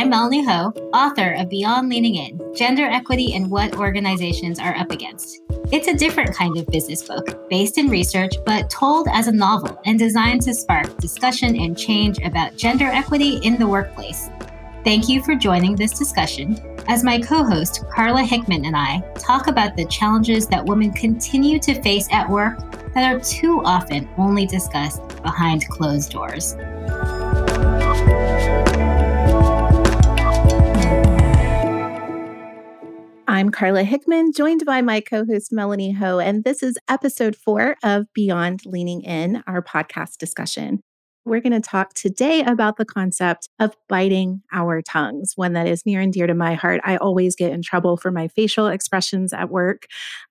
I'm Melanie Ho, author of Beyond Leaning In Gender Equity and What Organizations Are Up Against. It's a different kind of business book, based in research, but told as a novel and designed to spark discussion and change about gender equity in the workplace. Thank you for joining this discussion as my co host, Carla Hickman, and I talk about the challenges that women continue to face at work that are too often only discussed behind closed doors. I'm Carla Hickman, joined by my co host Melanie Ho, and this is episode four of Beyond Leaning In, our podcast discussion. We're going to talk today about the concept of biting our tongues, one that is near and dear to my heart. I always get in trouble for my facial expressions at work.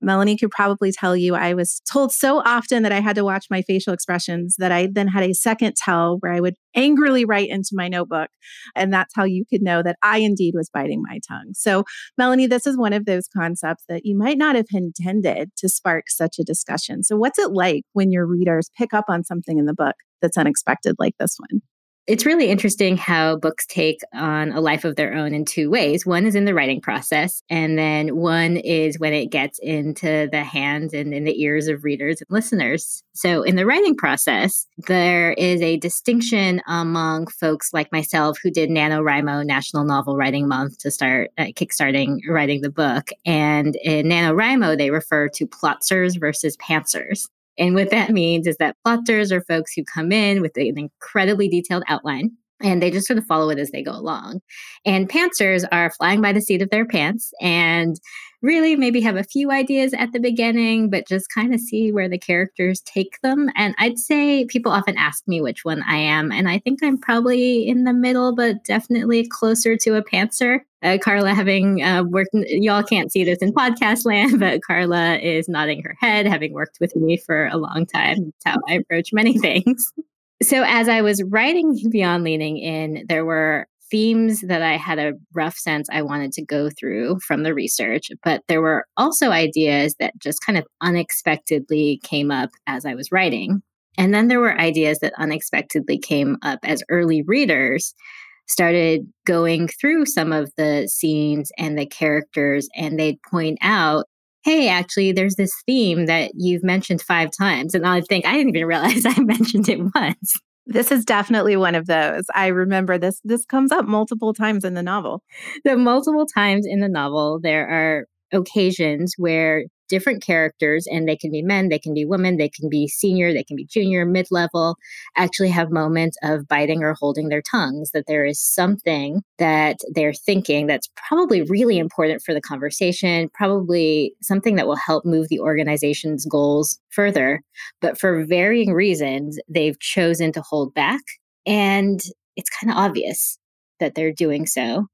Melanie could probably tell you I was told so often that I had to watch my facial expressions that I then had a second tell where I would angrily write into my notebook. And that's how you could know that I indeed was biting my tongue. So, Melanie, this is one of those concepts that you might not have intended to spark such a discussion. So, what's it like when your readers pick up on something in the book that's unexpected like this one. It's really interesting how books take on a life of their own in two ways. One is in the writing process, and then one is when it gets into the hands and in the ears of readers and listeners. So, in the writing process, there is a distinction among folks like myself who did NaNoWriMo National Novel Writing Month to start uh, kickstarting writing the book. And in NaNoWriMo, they refer to plotters versus pantsers. And what that means is that plotters are folks who come in with an incredibly detailed outline and they just sort of follow it as they go along. And pantsers are flying by the seat of their pants and really maybe have a few ideas at the beginning, but just kind of see where the characters take them. And I'd say people often ask me which one I am. And I think I'm probably in the middle, but definitely closer to a pantser. Uh, Carla, having uh, worked, y'all can't see this in podcast land, but Carla is nodding her head, having worked with me for a long time. That's how I approach many things. So, as I was writing Beyond Leaning In, there were themes that I had a rough sense I wanted to go through from the research, but there were also ideas that just kind of unexpectedly came up as I was writing. And then there were ideas that unexpectedly came up as early readers started going through some of the scenes and the characters, and they'd point out, hey, actually, there's this theme that you've mentioned five times. And I'd think I didn't even realize I mentioned it once. This is definitely one of those. I remember this this comes up multiple times in the novel. The multiple times in the novel there are occasions where different characters, and they can be men, they can be women, they can be senior, they can be junior, mid level, actually have moments of biting or holding their tongues, that there is something that they're thinking that's probably really important for the conversation, probably something that will help move the organization's goals further. But for varying reasons, they've chosen to hold back. And it's kind of obvious that they're doing so.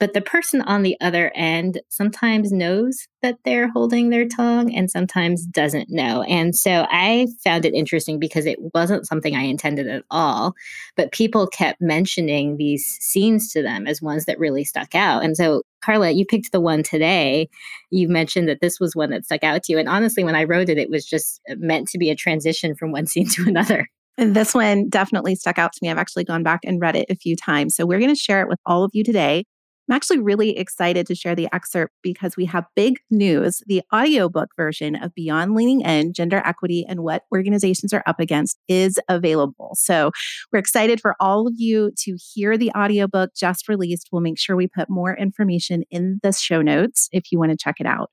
But the person on the other end sometimes knows that they're holding their tongue and sometimes doesn't know. And so I found it interesting because it wasn't something I intended at all. But people kept mentioning these scenes to them as ones that really stuck out. And so, Carla, you picked the one today. You mentioned that this was one that stuck out to you. And honestly, when I wrote it, it was just meant to be a transition from one scene to another. And this one definitely stuck out to me. I've actually gone back and read it a few times. So we're going to share it with all of you today. I'm actually really excited to share the excerpt because we have big news. The audiobook version of Beyond Leaning In Gender Equity and What Organizations Are Up Against is available. So we're excited for all of you to hear the audiobook just released. We'll make sure we put more information in the show notes if you want to check it out.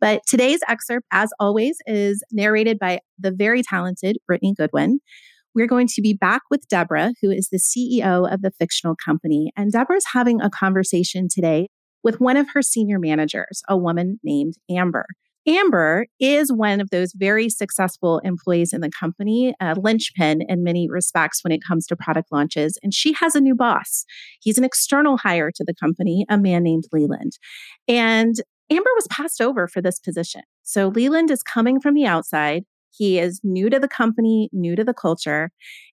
But today's excerpt, as always, is narrated by the very talented Brittany Goodwin. We're going to be back with Deborah, who is the CEO of the fictional company. And Deborah's having a conversation today with one of her senior managers, a woman named Amber. Amber is one of those very successful employees in the company, a linchpin in many respects when it comes to product launches. And she has a new boss. He's an external hire to the company, a man named Leland. And Amber was passed over for this position. So Leland is coming from the outside. He is new to the company, new to the culture.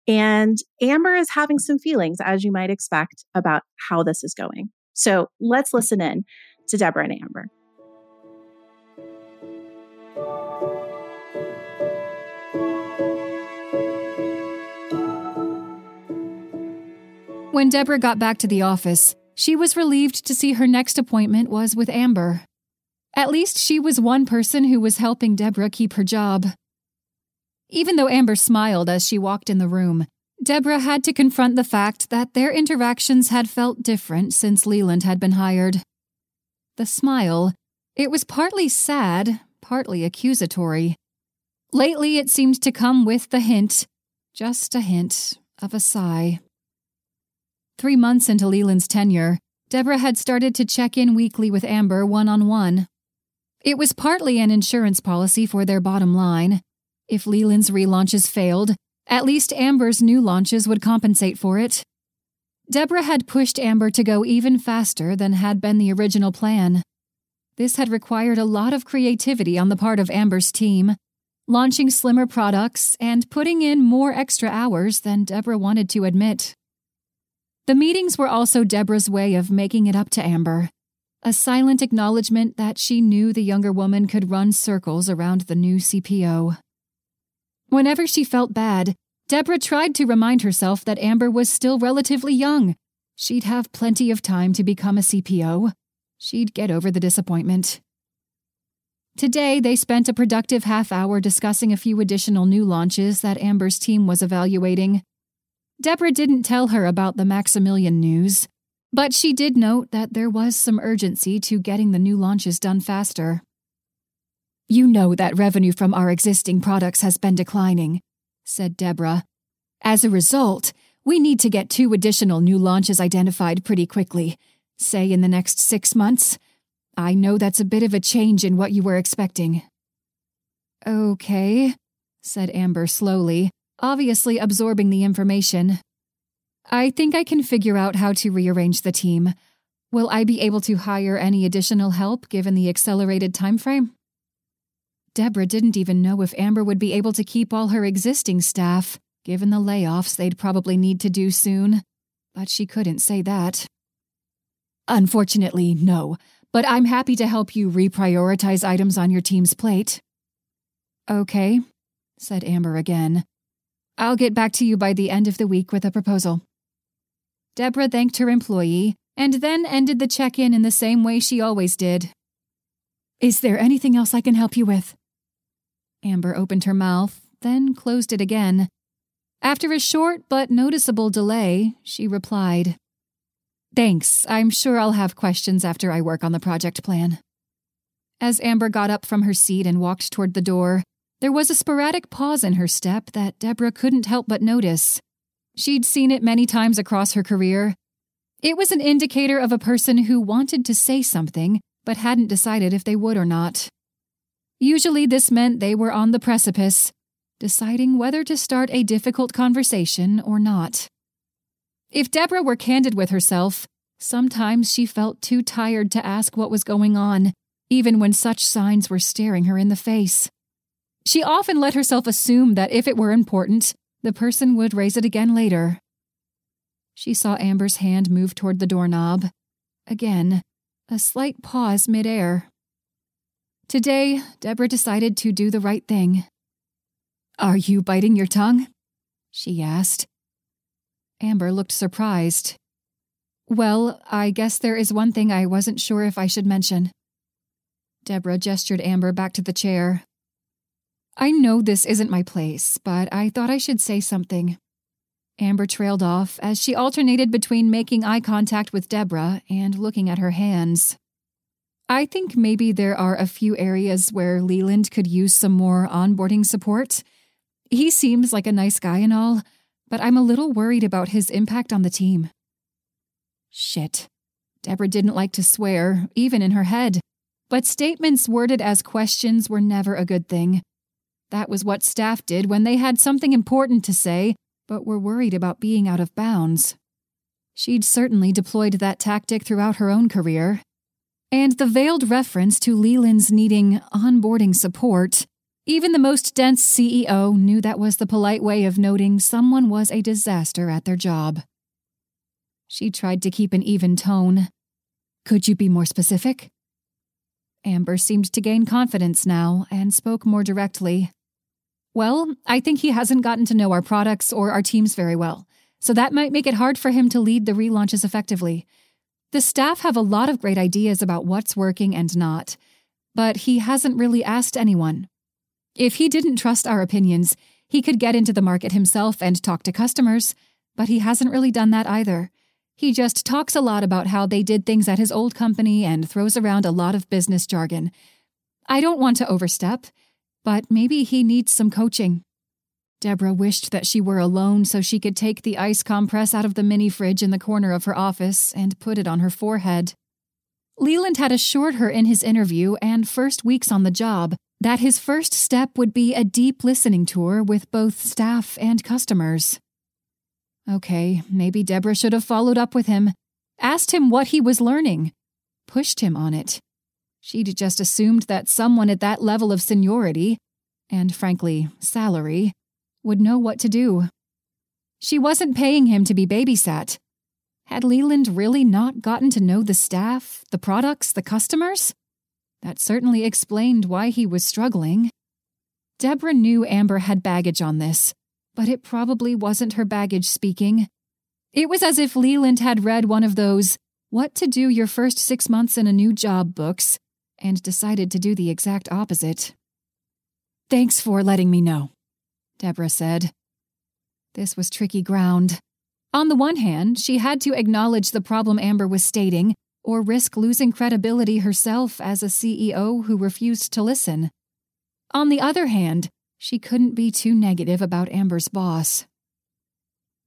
And Amber is having some feelings, as you might expect, about how this is going. So let's mm. listen in to Deborah and Amber. When Deborah got back to the office, she was relieved to see her next appointment was with Amber. At least she was one person who was helping Deborah keep her job. Even though Amber smiled as she walked in the room, Deborah had to confront the fact that their interactions had felt different since Leland had been hired. The smile, it was partly sad, partly accusatory. Lately, it seemed to come with the hint, just a hint, of a sigh. Three months into Leland's tenure, Deborah had started to check in weekly with Amber one on one. It was partly an insurance policy for their bottom line. If Leland's relaunches failed, at least Amber's new launches would compensate for it. Deborah had pushed Amber to go even faster than had been the original plan. This had required a lot of creativity on the part of Amber's team, launching slimmer products and putting in more extra hours than Deborah wanted to admit. The meetings were also Deborah's way of making it up to Amber a silent acknowledgement that she knew the younger woman could run circles around the new CPO. Whenever she felt bad, Deborah tried to remind herself that Amber was still relatively young. She'd have plenty of time to become a CPO. She'd get over the disappointment. Today, they spent a productive half hour discussing a few additional new launches that Amber's team was evaluating. Deborah didn't tell her about the Maximilian news. But she did note that there was some urgency to getting the new launches done faster. You know that revenue from our existing products has been declining, said Deborah. As a result, we need to get two additional new launches identified pretty quickly, say in the next six months. I know that's a bit of a change in what you were expecting. Okay, said Amber slowly, obviously absorbing the information. I think I can figure out how to rearrange the team. Will I be able to hire any additional help given the accelerated time frame? Deborah didn't even know if Amber would be able to keep all her existing staff, given the layoffs they'd probably need to do soon. But she couldn't say that. Unfortunately, no, but I'm happy to help you reprioritize items on your team's plate. Okay, said Amber again. I'll get back to you by the end of the week with a proposal. Deborah thanked her employee and then ended the check in in the same way she always did. Is there anything else I can help you with? Amber opened her mouth, then closed it again. After a short but noticeable delay, she replied, Thanks, I'm sure I'll have questions after I work on the project plan. As Amber got up from her seat and walked toward the door, there was a sporadic pause in her step that Deborah couldn't help but notice. She'd seen it many times across her career. It was an indicator of a person who wanted to say something, but hadn't decided if they would or not. Usually, this meant they were on the precipice, deciding whether to start a difficult conversation or not. If Deborah were candid with herself, sometimes she felt too tired to ask what was going on, even when such signs were staring her in the face. She often let herself assume that if it were important, the person would raise it again later. She saw Amber's hand move toward the doorknob. Again, a slight pause midair. Today, Deborah decided to do the right thing. Are you biting your tongue? she asked. Amber looked surprised. Well, I guess there is one thing I wasn't sure if I should mention. Deborah gestured Amber back to the chair. I know this isn't my place, but I thought I should say something. Amber trailed off as she alternated between making eye contact with Deborah and looking at her hands. I think maybe there are a few areas where Leland could use some more onboarding support. He seems like a nice guy and all, but I'm a little worried about his impact on the team. Shit. Deborah didn't like to swear, even in her head, but statements worded as questions were never a good thing. That was what staff did when they had something important to say, but were worried about being out of bounds. She'd certainly deployed that tactic throughout her own career. And the veiled reference to Leland's needing onboarding support, even the most dense CEO knew that was the polite way of noting someone was a disaster at their job. She tried to keep an even tone. Could you be more specific? Amber seemed to gain confidence now and spoke more directly. Well, I think he hasn't gotten to know our products or our teams very well, so that might make it hard for him to lead the relaunches effectively. The staff have a lot of great ideas about what's working and not, but he hasn't really asked anyone. If he didn't trust our opinions, he could get into the market himself and talk to customers, but he hasn't really done that either. He just talks a lot about how they did things at his old company and throws around a lot of business jargon. I don't want to overstep, but maybe he needs some coaching. Deborah wished that she were alone so she could take the ice compress out of the mini fridge in the corner of her office and put it on her forehead. Leland had assured her in his interview and first weeks on the job that his first step would be a deep listening tour with both staff and customers. Okay, maybe Deborah should have followed up with him, asked him what he was learning, pushed him on it. She'd just assumed that someone at that level of seniority, and frankly, salary, would know what to do. She wasn't paying him to be babysat. Had Leland really not gotten to know the staff, the products, the customers? That certainly explained why he was struggling. Deborah knew Amber had baggage on this, but it probably wasn't her baggage speaking. It was as if Leland had read one of those What to Do Your First Six Months in a New Job books and decided to do the exact opposite. Thanks for letting me know, Deborah said. This was tricky ground. On the one hand, she had to acknowledge the problem Amber was stating, or risk losing credibility herself as a CEO who refused to listen. On the other hand, she couldn't be too negative about Amber's boss.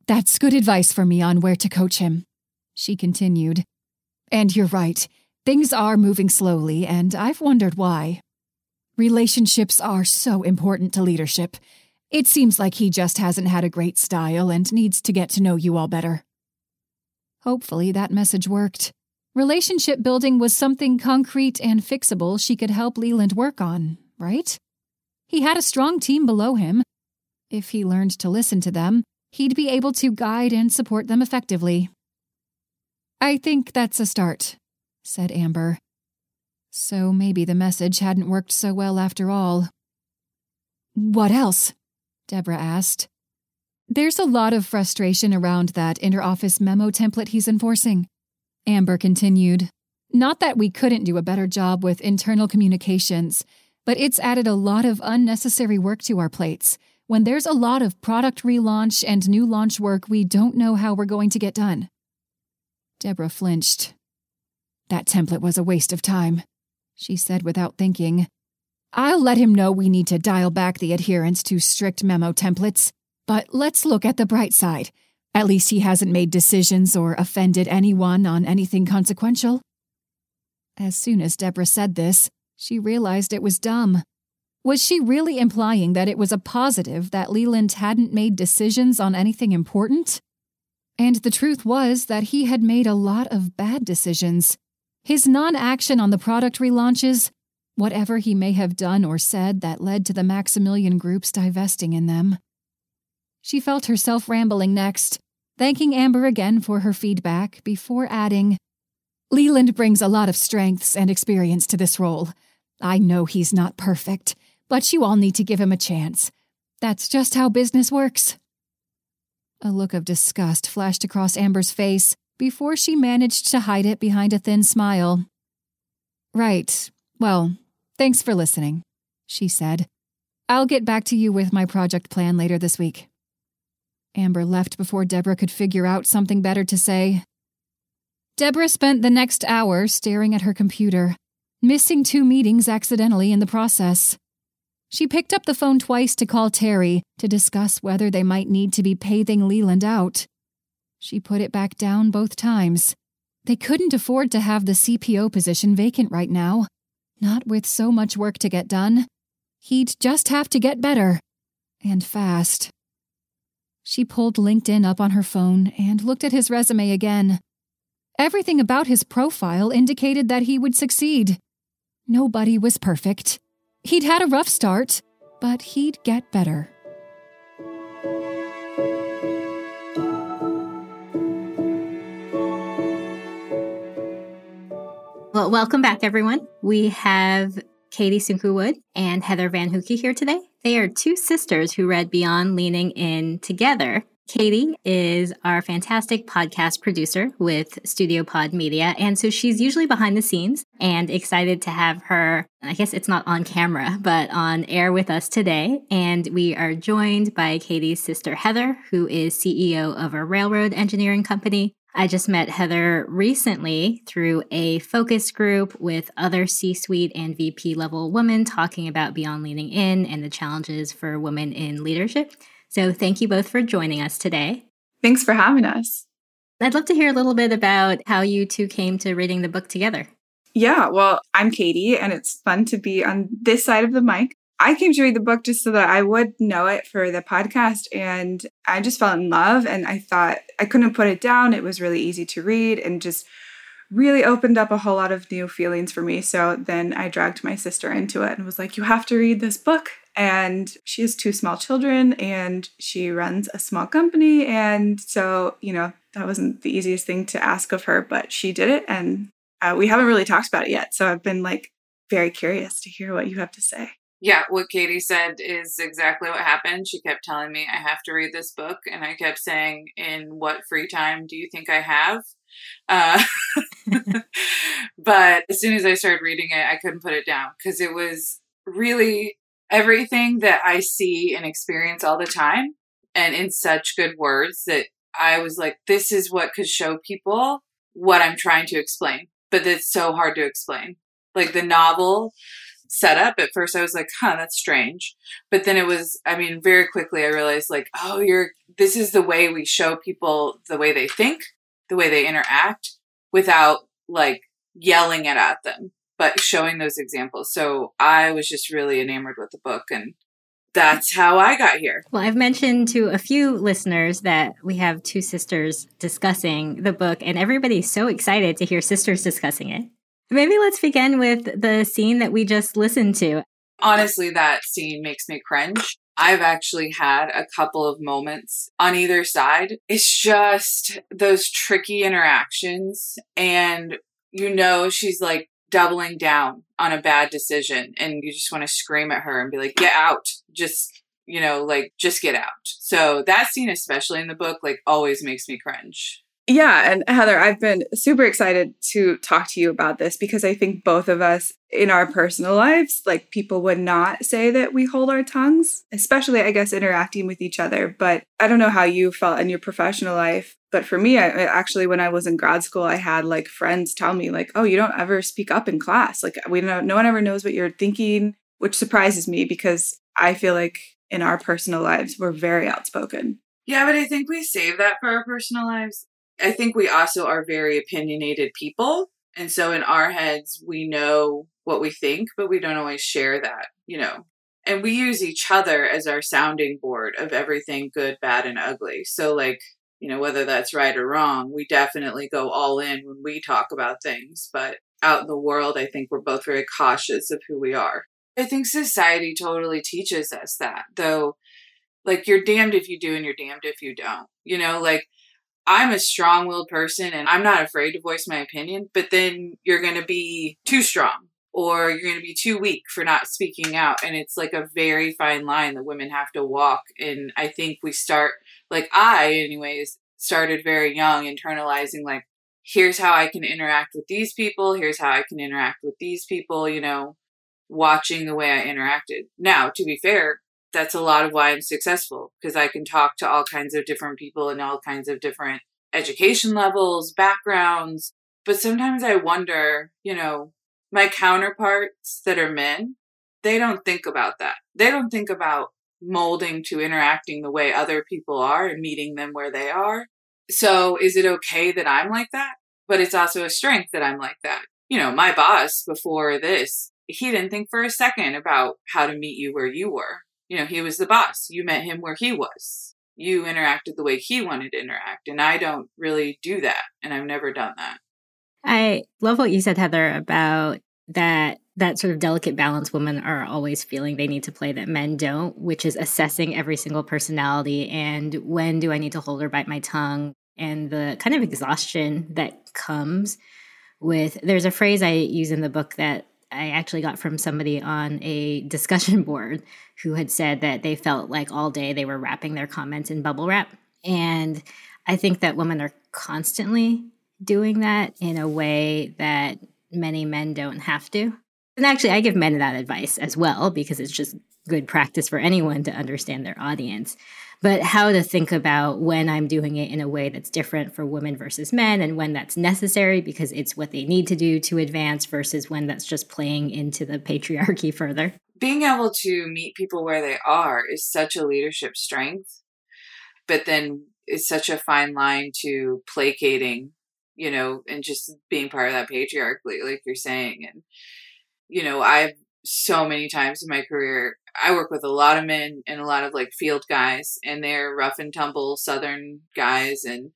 That's good advice for me on where to coach him, she continued. And you're right, things are moving slowly, and I've wondered why. Relationships are so important to leadership. It seems like he just hasn't had a great style and needs to get to know you all better. Hopefully, that message worked. Relationship building was something concrete and fixable she could help Leland work on, right? He had a strong team below him. If he learned to listen to them, he'd be able to guide and support them effectively. I think that's a start, said Amber. So maybe the message hadn't worked so well after all. What else? Deborah asked. There's a lot of frustration around that interoffice memo template he's enforcing. Amber continued. Not that we couldn't do a better job with internal communications, but it's added a lot of unnecessary work to our plates. When there's a lot of product relaunch and new launch work, we don't know how we're going to get done. Deborah flinched. That template was a waste of time, she said without thinking. I'll let him know we need to dial back the adherence to strict memo templates, but let's look at the bright side. At least he hasn't made decisions or offended anyone on anything consequential. As soon as Deborah said this, she realized it was dumb. Was she really implying that it was a positive that Leland hadn't made decisions on anything important? And the truth was that he had made a lot of bad decisions. His non action on the product relaunches, whatever he may have done or said that led to the Maximilian Group's divesting in them. She felt herself rambling next, thanking Amber again for her feedback before adding, Leland brings a lot of strengths and experience to this role. I know he's not perfect, but you all need to give him a chance. That's just how business works. A look of disgust flashed across Amber's face before she managed to hide it behind a thin smile. Right. Well, thanks for listening, she said. I'll get back to you with my project plan later this week. Amber left before Deborah could figure out something better to say. Deborah spent the next hour staring at her computer, missing two meetings accidentally in the process. She picked up the phone twice to call Terry to discuss whether they might need to be paving Leland out. She put it back down both times. They couldn't afford to have the CPO position vacant right now, not with so much work to get done. He'd just have to get better. And fast. She pulled LinkedIn up on her phone and looked at his resume again. Everything about his profile indicated that he would succeed. Nobody was perfect. He'd had a rough start, but he'd get better. Well, welcome back, everyone. We have Katie Sunkuwood and Heather Van Hoeke here today. They are two sisters who read Beyond Leaning In together Katie is our fantastic podcast producer with Studio Pod Media. And so she's usually behind the scenes and excited to have her, I guess it's not on camera, but on air with us today. And we are joined by Katie's sister, Heather, who is CEO of a railroad engineering company. I just met Heather recently through a focus group with other C suite and VP level women talking about Beyond Leaning In and the challenges for women in leadership. So thank you both for joining us today. Thanks for having us. I'd love to hear a little bit about how you two came to reading the book together. Yeah, well, I'm Katie, and it's fun to be on this side of the mic. I came to read the book just so that I would know it for the podcast, and I just fell in love. And I thought I couldn't put it down. It was really easy to read and just really opened up a whole lot of new feelings for me. So then I dragged my sister into it and was like, You have to read this book and she has two small children and she runs a small company and so you know that wasn't the easiest thing to ask of her but she did it and uh, we haven't really talked about it yet so i've been like very curious to hear what you have to say yeah what katie said is exactly what happened she kept telling me i have to read this book and i kept saying in what free time do you think i have uh, but as soon as i started reading it i couldn't put it down because it was really everything that I see and experience all the time and in such good words that I was like, this is what could show people what I'm trying to explain. But it's so hard to explain. Like the novel setup, at first I was like, huh, that's strange. But then it was, I mean, very quickly I realized, like, oh, you're, this is the way we show people the way they think, the way they interact without like yelling it at them but showing those examples. So I was just really enamored with the book and that's how I got here. Well, I've mentioned to a few listeners that we have two sisters discussing the book, and everybody's so excited to hear sisters discussing it. Maybe let's begin with the scene that we just listened to. Honestly, that scene makes me cringe. I've actually had a couple of moments on either side. It's just those tricky interactions, and you know, she's like doubling down on a bad decision and you just want to scream at her and be like, get out. Just, you know, like, just get out. So that scene, especially in the book, like always makes me cringe. Yeah. And Heather, I've been super excited to talk to you about this because I think both of us in our personal lives, like people would not say that we hold our tongues, especially, I guess, interacting with each other. But I don't know how you felt in your professional life. But for me, I actually, when I was in grad school, I had like friends tell me, like, oh, you don't ever speak up in class. Like, we don't, no one ever knows what you're thinking, which surprises me because I feel like in our personal lives, we're very outspoken. Yeah, but I think we save that for our personal lives. I think we also are very opinionated people. And so in our heads, we know what we think, but we don't always share that, you know. And we use each other as our sounding board of everything good, bad, and ugly. So, like, you know, whether that's right or wrong, we definitely go all in when we talk about things. But out in the world, I think we're both very cautious of who we are. I think society totally teaches us that, though, like, you're damned if you do and you're damned if you don't. You know, like, I'm a strong willed person and I'm not afraid to voice my opinion, but then you're going to be too strong or you're going to be too weak for not speaking out. And it's like a very fine line that women have to walk. And I think we start, like I, anyways, started very young, internalizing, like, here's how I can interact with these people, here's how I can interact with these people, you know, watching the way I interacted. Now, to be fair, that's a lot of why I'm successful because I can talk to all kinds of different people and all kinds of different education levels, backgrounds. But sometimes I wonder, you know, my counterparts that are men, they don't think about that. They don't think about molding to interacting the way other people are and meeting them where they are. So is it okay that I'm like that? But it's also a strength that I'm like that. You know, my boss before this, he didn't think for a second about how to meet you where you were. You know, he was the boss. You met him where he was. You interacted the way he wanted to interact. And I don't really do that. And I've never done that. I love what you said, Heather, about that that sort of delicate balance women are always feeling they need to play that men don't, which is assessing every single personality and when do I need to hold or bite my tongue and the kind of exhaustion that comes with there's a phrase I use in the book that I actually got from somebody on a discussion board who had said that they felt like all day they were wrapping their comments in bubble wrap And I think that women are constantly doing that in a way that many men don't have to. And actually, I give men that advice as well because it's just good practice for anyone to understand their audience. But how to think about when I'm doing it in a way that's different for women versus men and when that's necessary because it's what they need to do to advance versus when that's just playing into the patriarchy further. Being able to meet people where they are is such a leadership strength, but then it's such a fine line to placating you know, and just being part of that patriarchy, like you're saying. And, you know, I've so many times in my career, I work with a lot of men and a lot of like field guys, and they're rough and tumble Southern guys. And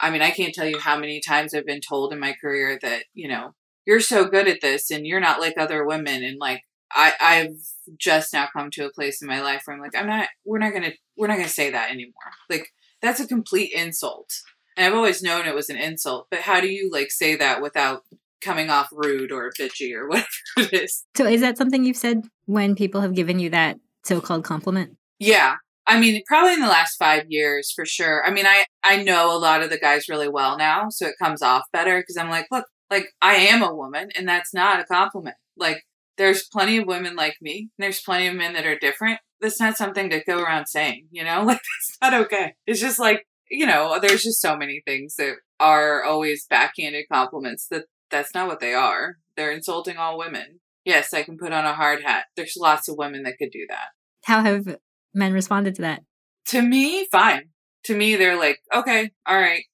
I mean, I can't tell you how many times I've been told in my career that, you know, you're so good at this and you're not like other women. And like, I, I've just now come to a place in my life where I'm like, I'm not, we're not going to, we're not going to say that anymore. Like, that's a complete insult and I've always known it was an insult, but how do you like say that without coming off rude or bitchy or whatever it is? So is that something you've said when people have given you that so-called compliment? Yeah. I mean, probably in the last five years for sure. I mean, I, I know a lot of the guys really well now, so it comes off better because I'm like, look, like I am a woman and that's not a compliment. Like there's plenty of women like me. and there's plenty of men that are different. That's not something to go around saying, you know, like it's not okay. It's just like you know, there's just so many things that are always backhanded compliments that that's not what they are. They're insulting all women. Yes, I can put on a hard hat. There's lots of women that could do that. How have men responded to that? To me, fine. To me, they're like, okay, all right.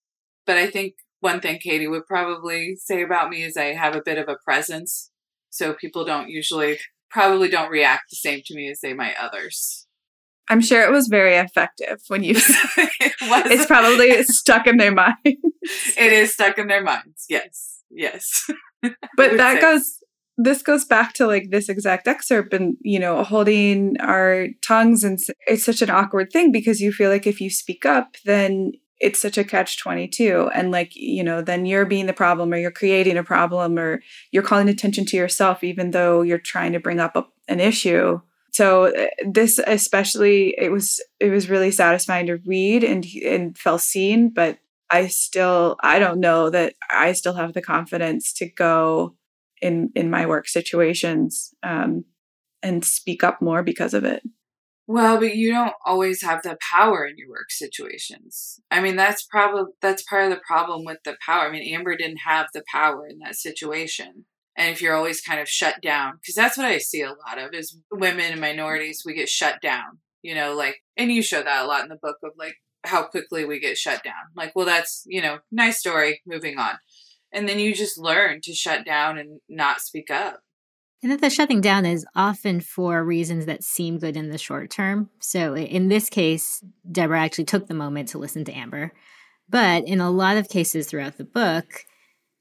But I think one thing Katie would probably say about me is I have a bit of a presence. So people don't usually, probably don't react the same to me as they might others. I'm sure it was very effective when you. it it's probably stuck in their minds. It is stuck in their minds. Yes, yes. but that say. goes. This goes back to like this exact excerpt, and you know, holding our tongues, and it's such an awkward thing because you feel like if you speak up, then it's such a catch 22 and like you know then you're being the problem or you're creating a problem or you're calling attention to yourself even though you're trying to bring up a, an issue so uh, this especially it was it was really satisfying to read and and felt seen but i still i don't know that i still have the confidence to go in in my work situations um, and speak up more because of it. Well but you don't always have the power in your work situations. I mean that's probably that's part of the problem with the power. I mean amber didn't have the power in that situation. And if you're always kind of shut down because that's what i see a lot of is women and minorities we get shut down you know like and you show that a lot in the book of like how quickly we get shut down like well that's you know nice story moving on and then you just learn to shut down and not speak up and that the shutting down is often for reasons that seem good in the short term. So in this case, Deborah actually took the moment to listen to Amber. But in a lot of cases throughout the book,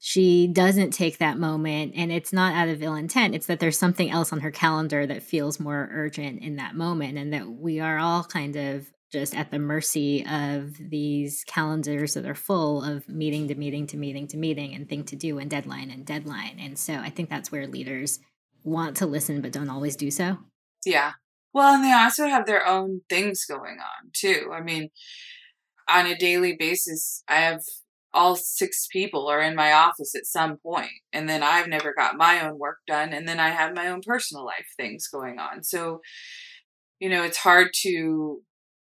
she doesn't take that moment and it's not out of ill intent it's that there's something else on her calendar that feels more urgent in that moment and that we are all kind of just at the mercy of these calendars that are full of meeting to meeting to meeting to meeting and thing to do and deadline and deadline. And so i think that's where leaders want to listen but don't always do so. Yeah. Well and they also have their own things going on too. I mean on a daily basis i have all six people are in my office at some point and then i've never got my own work done and then i have my own personal life things going on. So you know it's hard to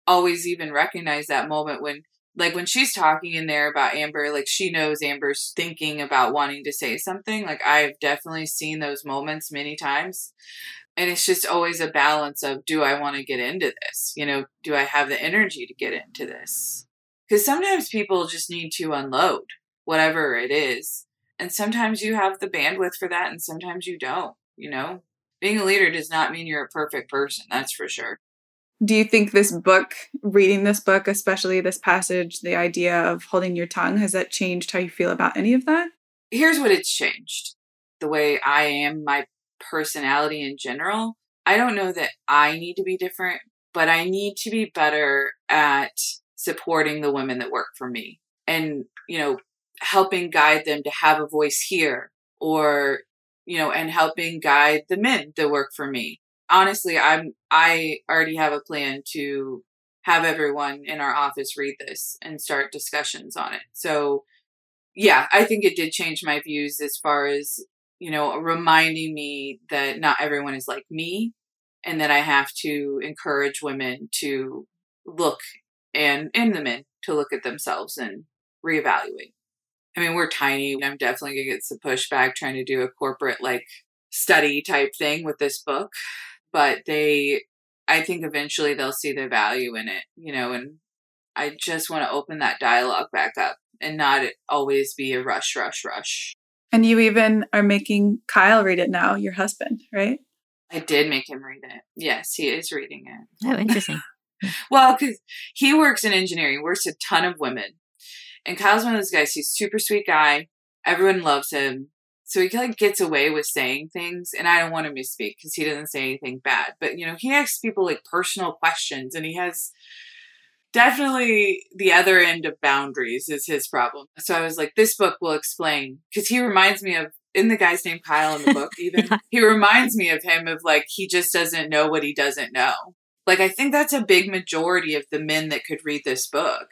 always even recognize that moment when like when she's talking in there about amber like she knows amber's thinking about wanting to say something like i've definitely seen those moments many times and it's just always a balance of do i want to get into this you know do i have the energy to get into this because sometimes people just need to unload whatever it is. And sometimes you have the bandwidth for that, and sometimes you don't. You know, being a leader does not mean you're a perfect person, that's for sure. Do you think this book, reading this book, especially this passage, the idea of holding your tongue, has that changed how you feel about any of that? Here's what it's changed the way I am, my personality in general. I don't know that I need to be different, but I need to be better at supporting the women that work for me and, you know, helping guide them to have a voice here or, you know, and helping guide the men that work for me. Honestly, I'm, I already have a plan to have everyone in our office read this and start discussions on it. So, yeah, I think it did change my views as far as, you know, reminding me that not everyone is like me and that I have to encourage women to look and, and the men to look at themselves and reevaluate. I mean, we're tiny. I'm definitely going to get some pushback trying to do a corporate like study type thing with this book, but they I think eventually they'll see the value in it, you know, and I just want to open that dialogue back up and not always be a rush, rush, rush. And you even are making Kyle read it now, your husband, right? I did make him read it. Yes, he is reading it. Oh, interesting. well, because he works in engineering, works a ton of women. And Kyle's one of those guys, he's super sweet guy. Everyone loves him. So he like gets away with saying things, and I don't want to misspeak because he doesn't say anything bad. But you know, he asks people like personal questions, and he has definitely the other end of boundaries is his problem. So I was like, this book will explain because he reminds me of in the guy's name Kyle in the book. Even yeah. he reminds me of him of like he just doesn't know what he doesn't know. Like I think that's a big majority of the men that could read this book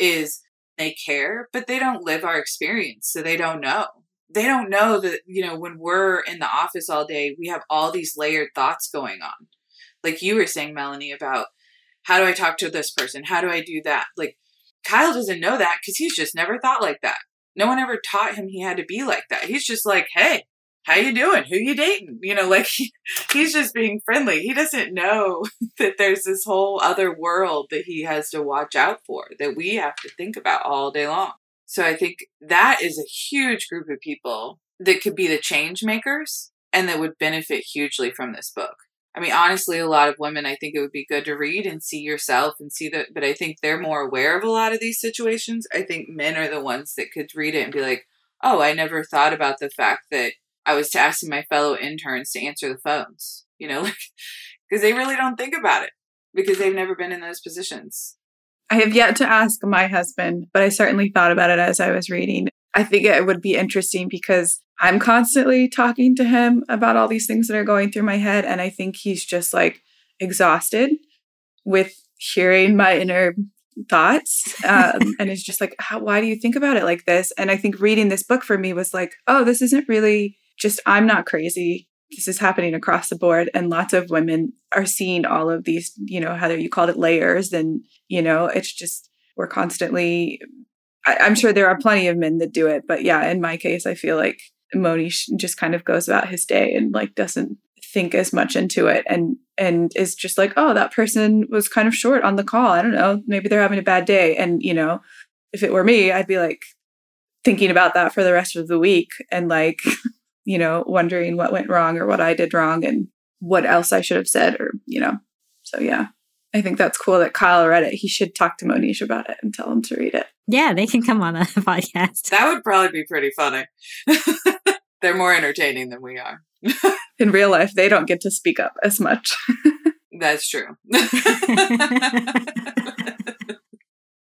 is they care, but they don't live our experience, so they don't know they don't know that you know when we're in the office all day we have all these layered thoughts going on. Like you were saying melanie about how do i talk to this person? How do i do that? Like kyle doesn't know that because he's just never thought like that. No one ever taught him he had to be like that. He's just like hey how you doing? Who you dating? You know like he, he's just being friendly. He doesn't know that there's this whole other world that he has to watch out for that we have to think about all day long so I think that is a huge group of people that could be the change makers and that would benefit hugely from this book. I mean, honestly, a lot of women, I think it would be good to read and see yourself and see that, but I think they're more aware of a lot of these situations. I think men are the ones that could read it and be like, oh, I never thought about the fact that I was tasking my fellow interns to answer the phones, you know, like, because they really don't think about it because they've never been in those positions. I have yet to ask my husband, but I certainly thought about it as I was reading. I think it would be interesting because I'm constantly talking to him about all these things that are going through my head. And I think he's just like exhausted with hearing my inner thoughts. Um, and it's just like, how, why do you think about it like this? And I think reading this book for me was like, oh, this isn't really just, I'm not crazy this is happening across the board and lots of women are seeing all of these you know how you called it layers and you know it's just we're constantly I, i'm sure there are plenty of men that do it but yeah in my case i feel like monish just kind of goes about his day and like doesn't think as much into it and and is just like oh that person was kind of short on the call. I don't know. Maybe they're having a bad day. And you know if it were me i'd be like thinking about that for the rest of the week and like you know, wondering what went wrong or what I did wrong and what else I should have said or, you know. So yeah. I think that's cool that Kyle read it. He should talk to Monish about it and tell him to read it. Yeah, they can come on a podcast. That would probably be pretty funny. They're more entertaining than we are. In real life, they don't get to speak up as much. That's true.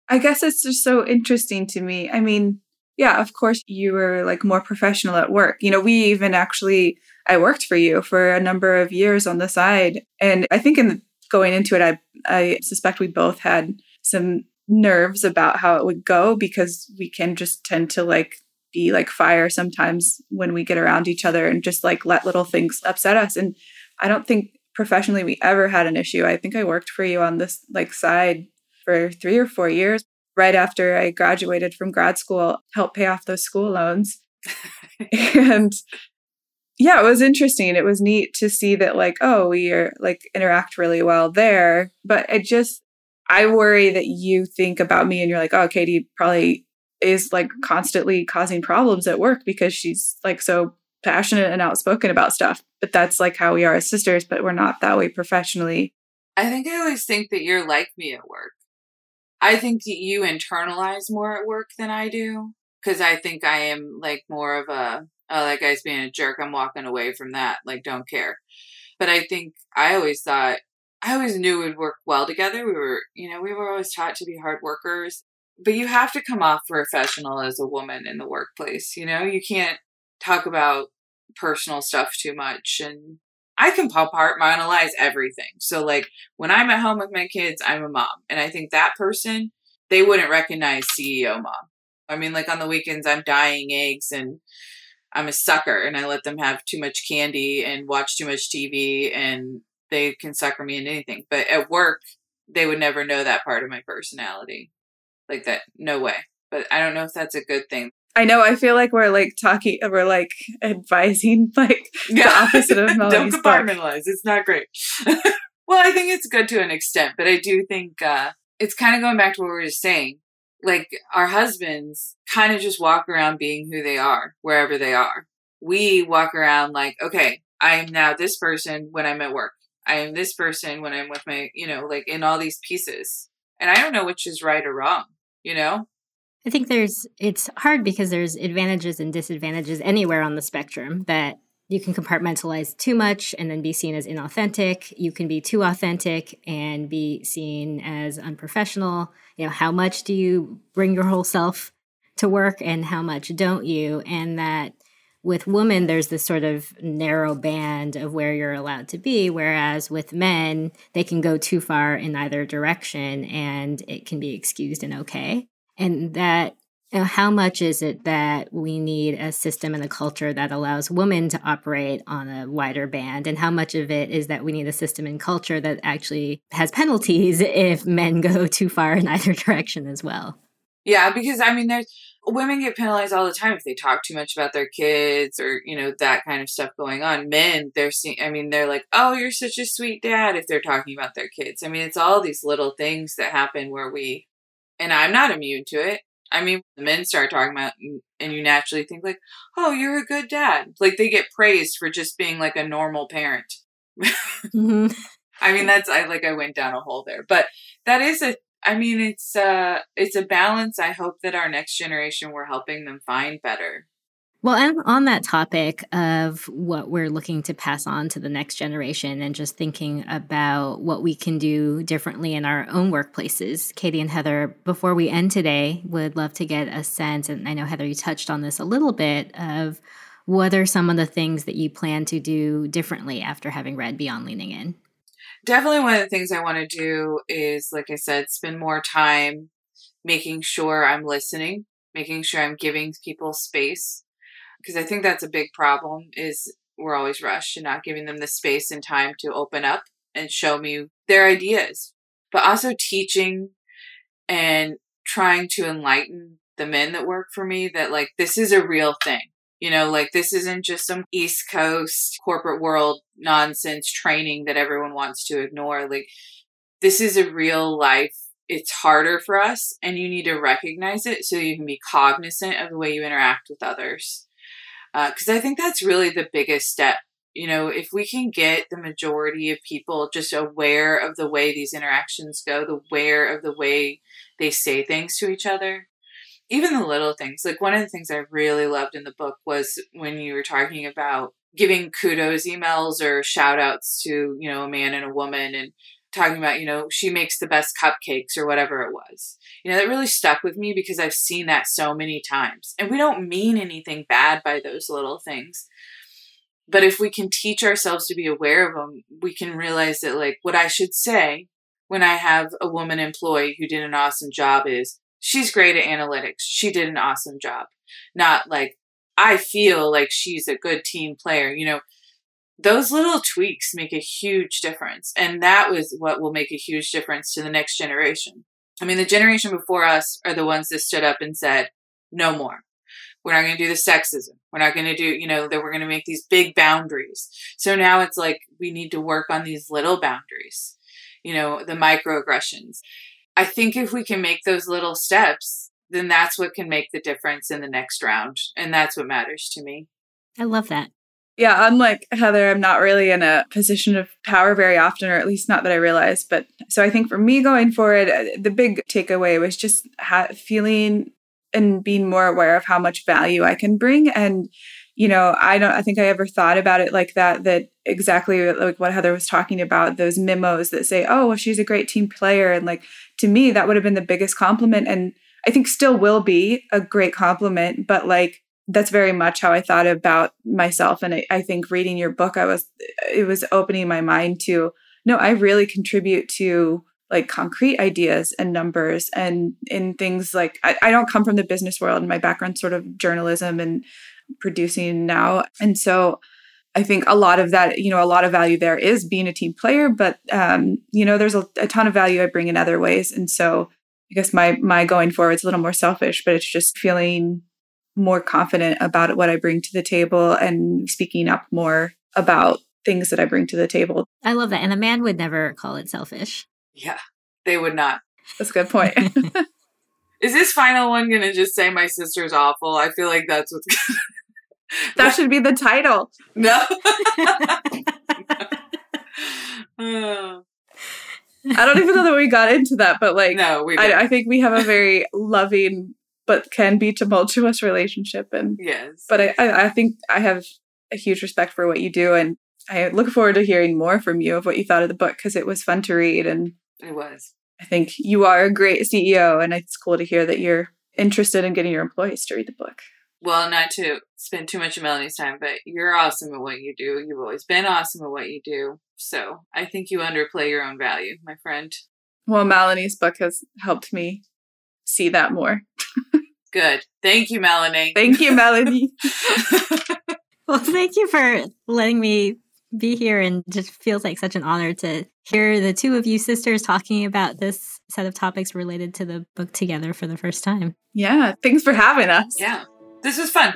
I guess it's just so interesting to me. I mean, yeah, of course you were like more professional at work. You know, we even actually I worked for you for a number of years on the side. And I think in going into it, I I suspect we both had some nerves about how it would go because we can just tend to like be like fire sometimes when we get around each other and just like let little things upset us. And I don't think professionally we ever had an issue. I think I worked for you on this like side for three or four years right after I graduated from grad school, help pay off those school loans. and yeah, it was interesting. It was neat to see that, like, oh, we are like interact really well there. But it just, I worry that you think about me and you're like, oh, Katie probably is like constantly causing problems at work because she's like so passionate and outspoken about stuff. But that's like how we are as sisters, but we're not that way professionally. I think I always think that you're like me at work. I think you internalize more at work than I do because I think I am like more of a oh that guy's being a jerk. I'm walking away from that. Like don't care. But I think I always thought I always knew we'd work well together. We were you know we were always taught to be hard workers. But you have to come off professional as a woman in the workplace. You know you can't talk about personal stuff too much and I can compartmentalize everything. So like when I'm at home with my kids, I'm a mom. And I think that person, they wouldn't recognize CEO mom. I mean, like on the weekends, I'm dyeing eggs and I'm a sucker and I let them have too much candy and watch too much TV and they can sucker me into anything. But at work, they would never know that part of my personality. Like that, no way. But I don't know if that's a good thing. I know. I feel like we're like talking, we're like advising like yeah. the opposite of Don't compartmentalize. It's not great. well, I think it's good to an extent, but I do think uh, it's kind of going back to what we were just saying. Like our husbands kind of just walk around being who they are wherever they are. We walk around like, okay, I am now this person when I'm at work. I am this person when I'm with my, you know, like in all these pieces. And I don't know which is right or wrong, you know? I think there's, it's hard because there's advantages and disadvantages anywhere on the spectrum that you can compartmentalize too much and then be seen as inauthentic. You can be too authentic and be seen as unprofessional. You know, how much do you bring your whole self to work and how much don't you? And that with women, there's this sort of narrow band of where you're allowed to be, whereas with men, they can go too far in either direction and it can be excused and okay. And that, you know, how much is it that we need a system and a culture that allows women to operate on a wider band? And how much of it is that we need a system and culture that actually has penalties if men go too far in either direction as well? Yeah, because I mean, there's women get penalized all the time if they talk too much about their kids or you know that kind of stuff going on. Men, they're seeing. I mean, they're like, "Oh, you're such a sweet dad." If they're talking about their kids, I mean, it's all these little things that happen where we, and I'm not immune to it. I mean, the men start talking about, and you naturally think like, "Oh, you're a good dad." Like they get praised for just being like a normal parent. mm-hmm. I mean, that's I like I went down a hole there, but that is a I mean, it's uh it's a balance. I hope that our next generation we're helping them find better. Well, and on that topic of what we're looking to pass on to the next generation and just thinking about what we can do differently in our own workplaces, Katie and Heather, before we end today, would love to get a sense, and I know Heather, you touched on this a little bit, of what are some of the things that you plan to do differently after having read Beyond Leaning In? definitely one of the things I want to do is, like I said, spend more time making sure I'm listening, making sure I'm giving people space. Because I think that's a big problem is we're always rushed and not giving them the space and time to open up and show me their ideas. But also teaching and trying to enlighten the men that work for me that like this is a real thing. You know, like this isn't just some East Coast corporate world nonsense training that everyone wants to ignore. Like, this is a real life. It's harder for us, and you need to recognize it so you can be cognizant of the way you interact with others. Because uh, I think that's really the biggest step. You know, if we can get the majority of people just aware of the way these interactions go, the aware of the way they say things to each other, even the little things. Like one of the things I really loved in the book was when you were talking about giving kudos emails or shout outs to, you know, a man and a woman and talking about, you know, she makes the best cupcakes or whatever it was. You know, that really stuck with me because I've seen that so many times. And we don't mean anything bad by those little things. But if we can teach ourselves to be aware of them, we can realize that, like, what I should say when I have a woman employee who did an awesome job is, she's great at analytics. She did an awesome job. Not like, I feel like she's a good team player. You know, those little tweaks make a huge difference. And that was what will make a huge difference to the next generation. I mean, the generation before us are the ones that stood up and said, no more. We're not going to do the sexism. We're not going to do, you know, that we're going to make these big boundaries. So now it's like we need to work on these little boundaries, you know, the microaggressions. I think if we can make those little steps, then that's what can make the difference in the next round. And that's what matters to me. I love that. Yeah, unlike Heather, I'm not really in a position of power very often, or at least not that I realize. But so I think for me going forward, uh, the big takeaway was just ha- feeling and being more aware of how much value I can bring. And, you know, I don't, I think I ever thought about it like that, that exactly like what Heather was talking about, those memos that say, oh, well, she's a great team player. And like, to me, that would have been the biggest compliment. And I think still will be a great compliment. But like that's very much how I thought about myself. And I, I think reading your book, I was, it was opening my mind to, no, I really contribute to like concrete ideas and numbers and in things like I, I don't come from the business world my background sort of journalism and producing now. And so I think a lot of that, you know, a lot of value there is being a team player, but um, you know, there's a, a ton of value I bring in other ways. And so I guess my my going forward is a little more selfish, but it's just feeling more confident about what I bring to the table and speaking up more about things that I bring to the table. I love that. And a man would never call it selfish. Yeah, they would not. That's a good point. Is this final one going to just say my sister's awful? I feel like that's what's that should be the title. No. I don't even know that we got into that, but like, no, we I, I, think we have a very loving but can be tumultuous relationship, and yes. But I, I, I think I have a huge respect for what you do, and I look forward to hearing more from you of what you thought of the book because it was fun to read, and it was. I think you are a great CEO, and it's cool to hear that you're interested in getting your employees to read the book well, not to spend too much of Melanie's time, but you're awesome at what you do. You've always been awesome at what you do. So I think you underplay your own value, my friend. Well, Melanie's book has helped me see that more. Good. Thank you, Melanie. Thank you, Melanie. well, thank you for letting me be here and just feels like such an honor to hear the two of you sisters talking about this set of topics related to the book together for the first time. Yeah, thanks for having us. Yeah. This was fun.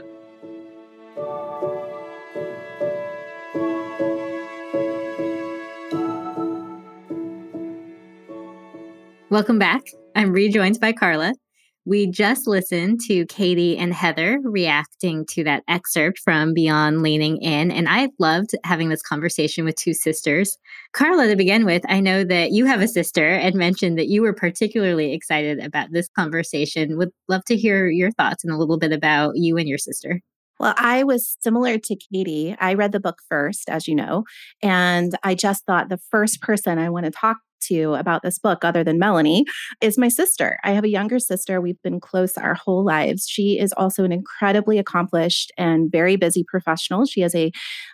Welcome back. I'm rejoined by Carla. We just listened to Katie and Heather reacting to that excerpt from Beyond Leaning In, and I loved having this conversation with two sisters. Carla, to begin with, I know that you have a sister and mentioned that you were particularly excited about this conversation. Would love to hear your thoughts and a little bit about you and your sister. Well, I was similar to Katie. I read the book first, as you know, and I just thought the first person I want to talk to about this book, other than Melanie, is my sister. I have a younger sister. We've been close our whole lives. She is also an incredibly accomplished and very busy professional. She has a,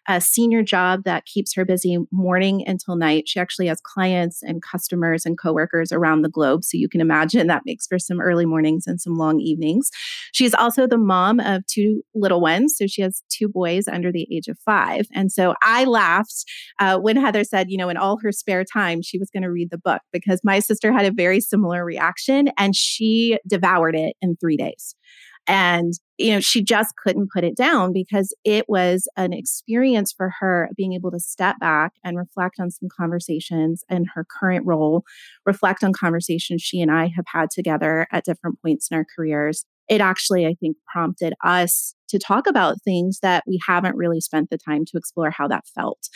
a senior job that keeps her busy morning until night. She actually has clients and customers and coworkers around the globe. So you can imagine that makes for some early mornings and some long evenings. She's also the mom of two little ones. So she has two boys under the age of five. And so I laughed uh, when Heather said, you know, in all her spare time, she was going to read the book because my sister had a very similar reaction and she devoured it in three days. And, you know, she just couldn't put it down because it was an experience for her being able to step back and reflect on some conversations and her current role, reflect on conversations she and I have had together at different points in our careers. It actually, I think, prompted us to talk about things that we haven't really spent the time to explore how that felt.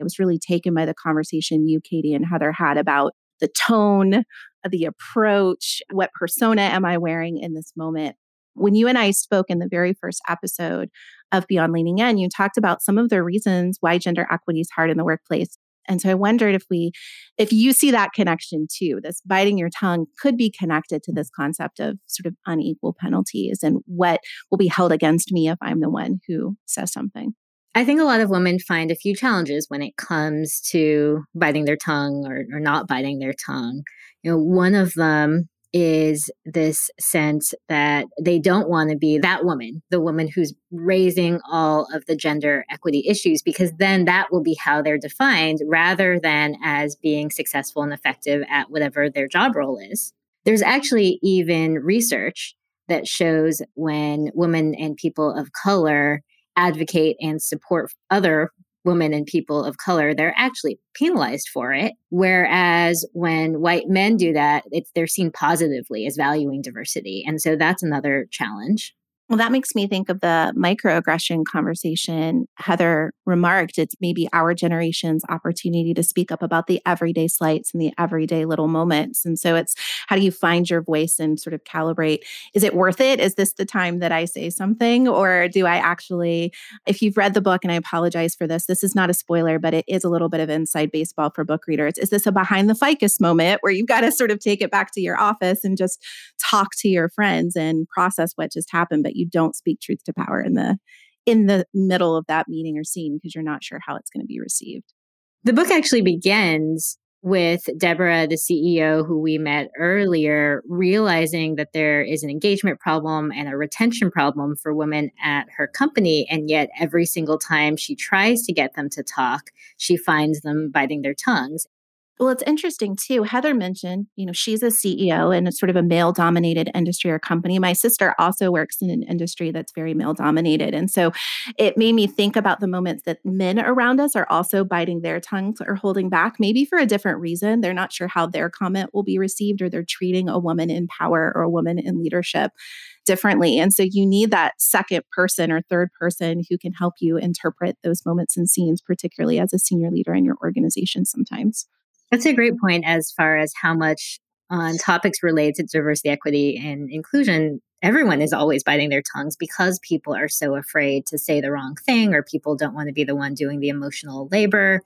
It was really taken by the conversation you, Katie, and Heather had about the tone, the approach, what persona am I wearing in this moment? When you and I spoke in the very first episode of Beyond Leaning In, you talked about some of the reasons why gender equity is hard in the workplace. And so I wondered if we, if you see that connection too, this biting your tongue could be connected to this concept of sort of unequal penalties and what will be held against me if I'm the one who says something. I think a lot of women find a few challenges when it comes to biting their tongue or, or not biting their tongue. You know, one of them is this sense that they don't want to be that woman, the woman who's raising all of the gender equity issues, because then that will be how they're defined rather than as being successful and effective at whatever their job role is. There's actually even research that shows when women and people of color advocate and support other women and people of color, they're actually penalized for it. Whereas when white men do that, it's, they're seen positively as valuing diversity. And so that's another challenge. Well, that makes me think of the microaggression conversation Heather remarked. It's maybe our generation's opportunity to speak up about the everyday slights and the everyday little moments. And so it's how do you find your voice and sort of calibrate? Is it worth it? Is this the time that I say something? Or do I actually, if you've read the book, and I apologize for this, this is not a spoiler, but it is a little bit of inside baseball for book readers. Is this a behind the ficus moment where you've got to sort of take it back to your office and just talk to your friends and process what just happened? But you don't speak truth to power in the in the middle of that meeting or scene because you're not sure how it's going to be received. The book actually begins with Deborah, the CEO who we met earlier, realizing that there is an engagement problem and a retention problem for women at her company. And yet, every single time she tries to get them to talk, she finds them biting their tongues. Well, it's interesting too. Heather mentioned, you know, she's a CEO in a sort of a male dominated industry or company. My sister also works in an industry that's very male dominated. And so it made me think about the moments that men around us are also biting their tongues or holding back, maybe for a different reason. They're not sure how their comment will be received or they're treating a woman in power or a woman in leadership differently. And so you need that second person or third person who can help you interpret those moments and scenes, particularly as a senior leader in your organization sometimes. That's a great point as far as how much on topics related to diversity, equity, and inclusion, everyone is always biting their tongues because people are so afraid to say the wrong thing or people don't want to be the one doing the emotional labor.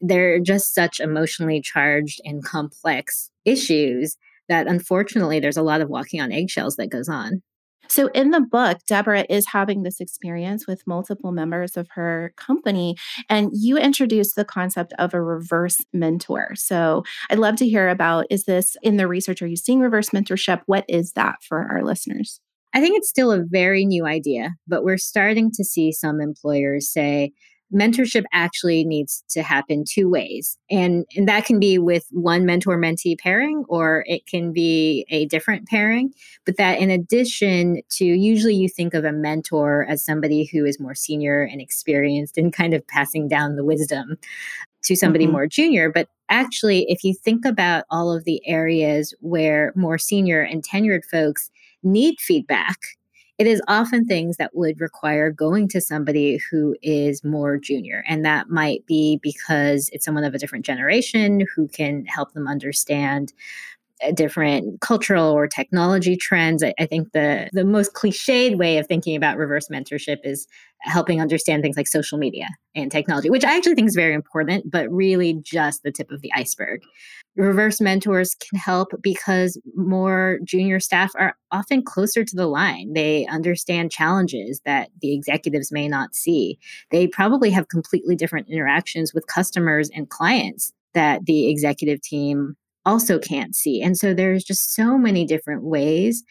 They're just such emotionally charged and complex issues that unfortunately there's a lot of walking on eggshells that goes on. So, in the book, Deborah is having this experience with multiple members of her company, and you introduce the concept of a reverse mentor. So, I'd love to hear about is this in the research? Are you seeing reverse mentorship? What is that for our listeners? I think it's still a very new idea, but we're starting to see some employers say, mentorship actually needs to happen two ways. And, and that can be with one mentor mentee pairing, or it can be a different pairing. But that in addition to usually you think of a mentor as somebody who is more senior and experienced and kind of passing down the wisdom to somebody mm-hmm. more junior. But actually, if you think about all of the areas where more senior and tenured folks need feedback, it is often things that would require going to somebody who is more junior. And that might be because it's someone of a different generation who can help them understand uh, different cultural or technology trends. I, I, think the the most cliched way of thinking about reverse mentorship is helping understand things like social media and technology, which I actually think is very important, but really just the tip of the iceberg reverse mentors can help because more junior staff are often closer to the line. They understand challenges that the executives may not see. They probably have completely different interactions with customers and clients that the executive team also can't see. And so there's just so many different ways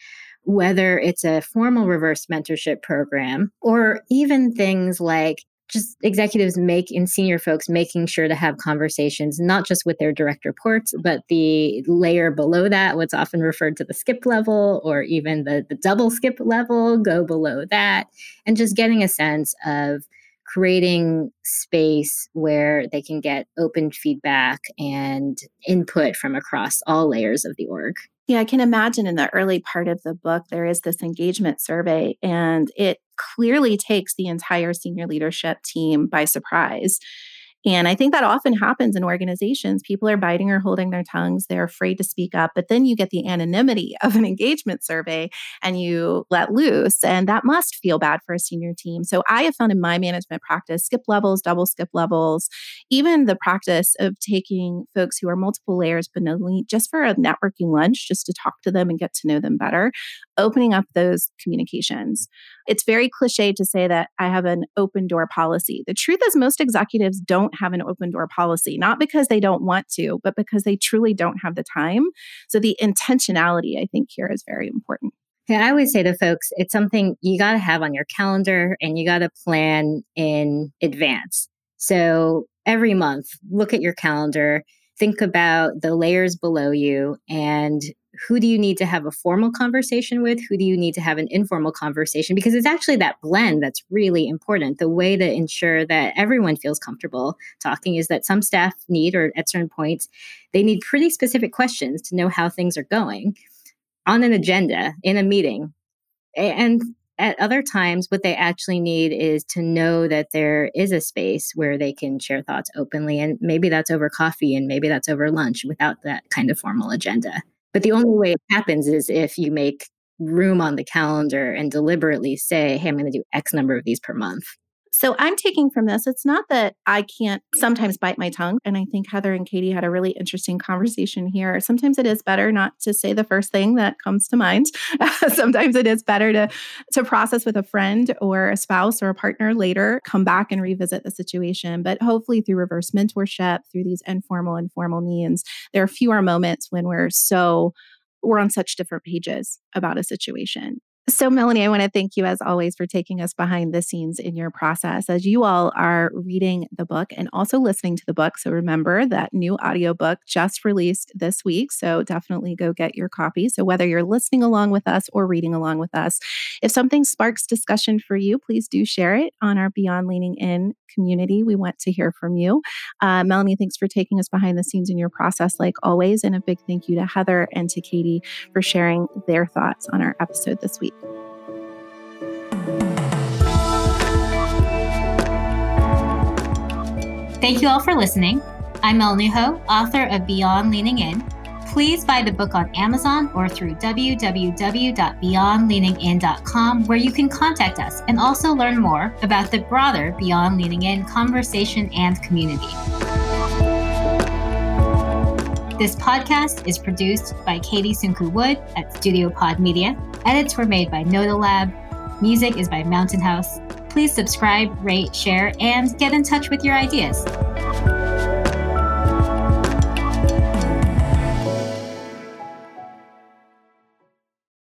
whether it's a formal reverse mentorship program or even things like just executives make and senior folks making sure to have conversations not just with their direct reports but the layer below that what's often referred to the skip level or even the, the double skip level go below that and just getting a sense of creating space where they can get open feedback and input from across all layers of the org yeah, I can imagine in the early part of the book, there is this engagement survey, and it clearly takes the entire senior leadership team by surprise. And I think that often happens in organizations. People are biting or holding their tongues. They're afraid to speak up. But then you get the anonymity of an engagement survey and you let loose. And that must feel bad for a senior team. So I have found in my management practice skip levels, double skip levels, even the practice of taking folks who are multiple layers me just for a networking lunch, just to talk to them and get to know them better, opening up those communications. It's very cliche to say that I have an open door policy. The truth is, most executives don't have an open door policy, not because they don't want to, but because they truly don't have the time. So the intentionality, I think, here is very important. Yeah, I always say to folks, it's something you got to have on your calendar and you got to plan in advance. So every month, look at your calendar, think about the layers below you and who do you need to have a formal conversation with? Who do you need to have an informal conversation? Because it's actually that blend that's really important. The way to ensure that everyone feels comfortable talking is that some staff need, or at certain points, they need pretty specific questions to know how things are going on an agenda in a meeting. And at other times, what they actually need is to know that there is a space where they can share thoughts openly. And maybe that's over coffee and maybe that's over lunch without that kind of formal agenda. But the only way it happens is if you make room on the calendar and deliberately say, hey, I'm going to do X number of these per month. So I'm taking from this, it's not that I can't sometimes bite my tongue. And I think Heather and Katie had a really interesting conversation here. Sometimes it is better not to say the first thing that comes to mind. sometimes it is better to, to process with a friend or a spouse or a partner later, come back and revisit the situation. But hopefully through reverse mentorship, through these informal and formal means, there are fewer moments when we're so we're on such different pages about a situation. So, Melanie, I want to thank you as always for taking us behind the scenes in your process as you all are reading the book and also listening to the book. So, remember that new audiobook just released this week. So, definitely go get your copy. So, whether you're listening along with us or reading along with us, if something sparks discussion for you, please do share it on our Beyond Leaning In community. We want to hear from you. Uh, Melanie, thanks for taking us behind the scenes in your process, like always. And a big thank you to Heather and to Katie for sharing their thoughts on our episode this week. Thank you all for listening. I'm Melanie Ho, author of Beyond Leaning In. Please buy the book on Amazon or through www.beyondleaningin.com, where you can contact us and also learn more about the broader Beyond Leaning In conversation and community. This podcast is produced by Katie Sunku Wood at Studio Pod Media. Edits were made by Noda Lab. Music is by Mountain House. Please subscribe, rate, share, and get in touch with your ideas.